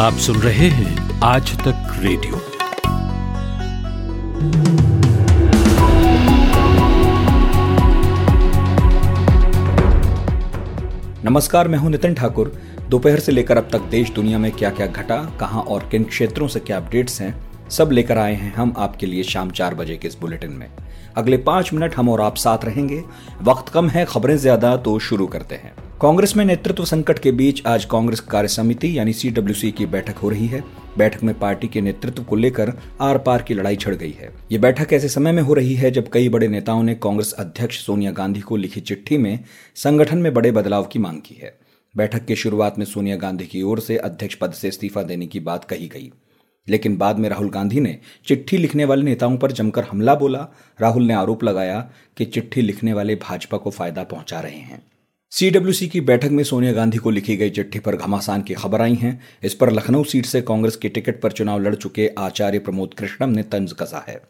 आप सुन रहे हैं आज तक रेडियो। नमस्कार, मैं हूँ नितिन ठाकुर। दोपहर से लेकर अब तक देश दुनिया में क्या क्या घटा, कहाँ और किन क्षेत्रों से क्या अपडेट्स हैं, सब लेकर आए हैं हम आपके लिए शाम चार बजे के इस बुलेटिन में। अगले पाँच मिनट हम और आप साथ रहेंगे। वक्त कम है, खबरें ज़्यादा तो शुरू करते हैं। कांग्रेस में नेतृत्व संकट के बीच आज कांग्रेस कार्य समिति यानी सी की बैठक हो रही है। बैठक में पार्टी के नेतृत्व को लेकर आर पार की लड़ाई छिड़ गई है। ये बैठक ऐसे समय में हो रही है जब कई बड़े नेताओं ने कांग्रेस अध्यक्ष सोनिया गांधी को लिखी चिट्ठी में संगठन में बड़े बदलाव की मांग की है। बैठक की शुरुआत में सोनिया गांधी की ओर से अध्यक्ष पद से इस्तीफा देने की बात कही गई। लेकिन बाद में राहुल गांधी ने चिट्ठी लिखने वाले नेताओं पर जमकर हमला बोला। राहुल ने आरोप लगाया कि चिट्ठी लिखने वाले भाजपा को फ़ायदा पहुँचा रहे हैं। सीडब्ल्यूसी की बैठक में सोनिया गांधी को लिखी गई चिट्ठी पर घमासान की खबर आई है। इस पर लखनऊ सीट से कांग्रेस के टिकट पर चुनाव लड़ चुके आचार्य प्रमोद कृष्णम ने तंज कसा है।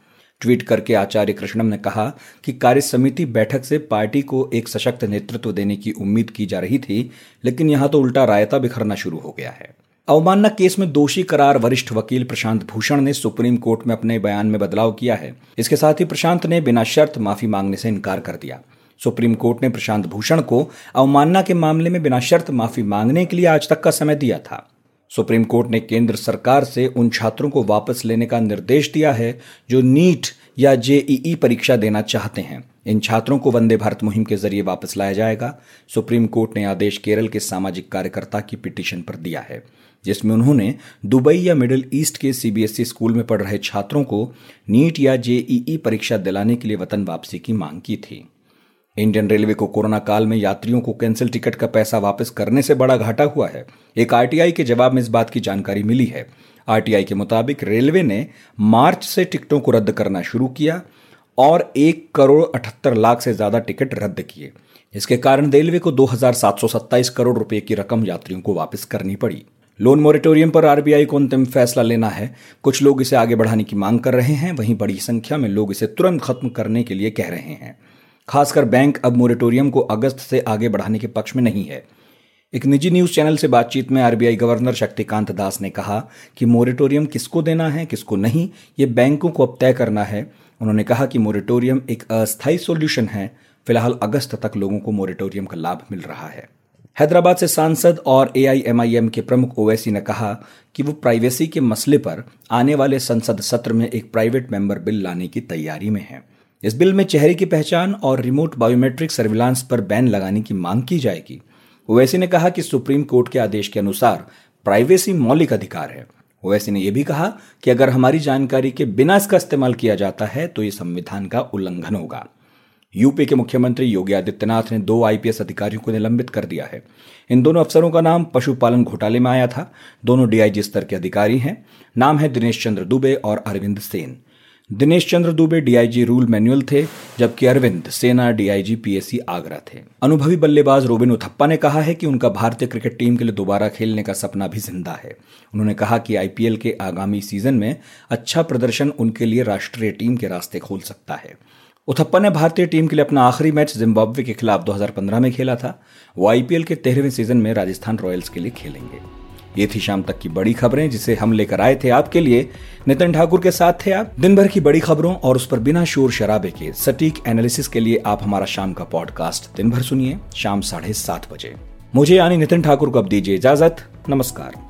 ट्वीट करके आचार्य कृष्णम ने कहा कि कार्य समिति बैठक से पार्टी को एक सशक्त नेतृत्व देने की उम्मीद की जा रही थी, लेकिन यहाँ तो उल्टा रायता बिखरना शुरू हो गया है। अवमानना केस में दोषी करार वरिष्ठ वकील प्रशांत भूषण ने सुप्रीम कोर्ट में अपने बयान में बदलाव किया है। इसके साथ ही प्रशांत ने बिना शर्त माफ़ी मांगने से इनकार कर दिया। सुप्रीम कोर्ट ने प्रशांत भूषण को अवमानना के मामले में बिना शर्त माफ़ी मांगने के लिए आज तक का समय दिया था। सुप्रीम कोर्ट ने केंद्र सरकार से उन छात्रों को वापस लेने का निर्देश दिया है जो नीट या जेईई परीक्षा देना चाहते हैं। इन छात्रों को वंदे भारत मुहिम के ज़रिए वापस लाया जाएगा। सुप्रीम कोर्ट ने आदेश केरल के सामाजिक कार्यकर्ता की पिटीशन पर दिया है, जिसमें उन्होंने दुबई या मिडिल ईस्ट के सीबीएसई स्कूल में पढ़ रहे छात्रों को नीट या जेईई परीक्षा दिलाने के लिए वतन वापसी की मांग की थी। इंडियन रेलवे को कोरोना काल में यात्रियों को कैंसिल टिकट का पैसा वापस करने से बड़ा घाटा हुआ है। एक आरटीआई के जवाब में इस बात की जानकारी मिली है। आरटीआई के मुताबिक रेलवे ने मार्च से टिकटों को रद्द करना शुरू किया और एक करोड़ अठहत्तर लाख से ज़्यादा टिकट रद्द किए। इसके कारण रेलवे को दो हज़ार सात सौ सत्ताईस करोड़ रुपए की रकम यात्रियों को वापस करनी पड़ी। लोन मोरिटोरियम पर आरबीआई को अंतिम फैसला लेना है। कुछ लोग इसे आगे बढ़ाने की मांग कर रहे हैं। वहीं बड़ी संख्या में लोग इसे तुरंत खत्म करने के लिए कह रहे हैं। खासकर बैंक अब मोरिटोरियम को अगस्त से आगे बढ़ाने के पक्ष में नहीं है। एक निजी न्यूज़ चैनल से बातचीत में आरबीआई गवर्नर शक्तिकांत दास ने कहा कि मोरिटोरियम किसको देना है, किसको नहीं, ये बैंकों को अब तय करना है। उन्होंने कहा कि मोरिटोरियम एक अस्थायी सॉल्यूशन है। फ़िलहाल अगस्त तक लोगों को मोरिटोरियम का लाभ मिल रहा है। हैदराबाद से सांसद और एआईएमआईएम के प्रमुख ओवैसी ने कहा कि वो प्राइवेसी के मसले पर आने वाले संसद सत्र में एक प्राइवेट मेंबर बिल लाने की तैयारी में है। इस बिल में चेहरे की पहचान और रिमोट बायोमेट्रिक सर्विलांस पर बैन लगाने की मांग की जाएगी। ओवैसी ने कहा कि सुप्रीम कोर्ट के आदेश के अनुसार प्राइवेसी मौलिक अधिकार है। ओवैसी ने यह भी कहा कि अगर हमारी जानकारी के बिना इसका इस्तेमाल किया जाता है तो यह संविधान का उल्लंघन होगा। यूपी के मुख्यमंत्री योगी आदित्यनाथ ने दो आईपीएस अधिकारियों को निलंबित कर दिया है। इन दोनों अफसरों का नाम पशुपालन घोटाले में आया था। दोनों डीआईजी स्तर के अधिकारी हैं। नाम है दिनेश चंद्र दुबे और Arvind Sen. Dinesh Chandra Dubey DIG rule manual थे, जबकि अरविंद सेना डीआईजी पीएससी आगरा थे। अनुभवी बल्लेबाज रोबिन उथप्पा ने कहा है कि उनका भारतीय क्रिकेट टीम के लिए दोबारा खेलने का सपना भी ज़िंदा है। उन्होंने कहा कि आईपीएल के आगामी सीज़न में अच्छा प्रदर्शन उनके लिए राष्ट्रीय टीम के रास्ते खोल सकता है। उथप्पा ने भारतीय टीम के लिए अपना आखिरी मैच जिम्बाब्वे के खिलाफ 2015 में खेला था। वो आईपीएल के तेरहवें सीज़न में राजस्थान रॉयल्स के लिए खेलेंगे। ये थी शाम तक की बड़ी खबरें, जिसे हम लेकर आए थे आपके लिए। नितिन ठाकुर के साथ थे आप। दिन भर की बड़ी खबरों और उस पर बिना शोर शराबे के सटीक एनालिसिस के लिए आप हमारा शाम का पॉडकास्ट दिन भर सुनिए, शाम साढ़े सात बजे। मुझे यानी नितिन ठाकुर को अब दीजिए इजाज़त। नमस्कार।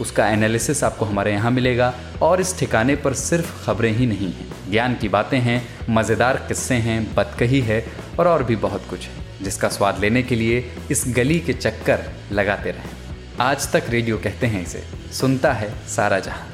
उसका एनालिसिस आपको हमारे यहाँ मिलेगा। और इस ठिकाने पर सिर्फ़ खबरें ही नहीं हैं। ज्ञान की बातें हैं, मज़ेदार किस्से हैं बतकही है और और भी बहुत कुछ है, जिसका स्वाद लेने के लिए इस गली के चक्कर लगाते रहें। आज तक रेडियो कहते हैं इसे, सुनता है सारा जहाँ।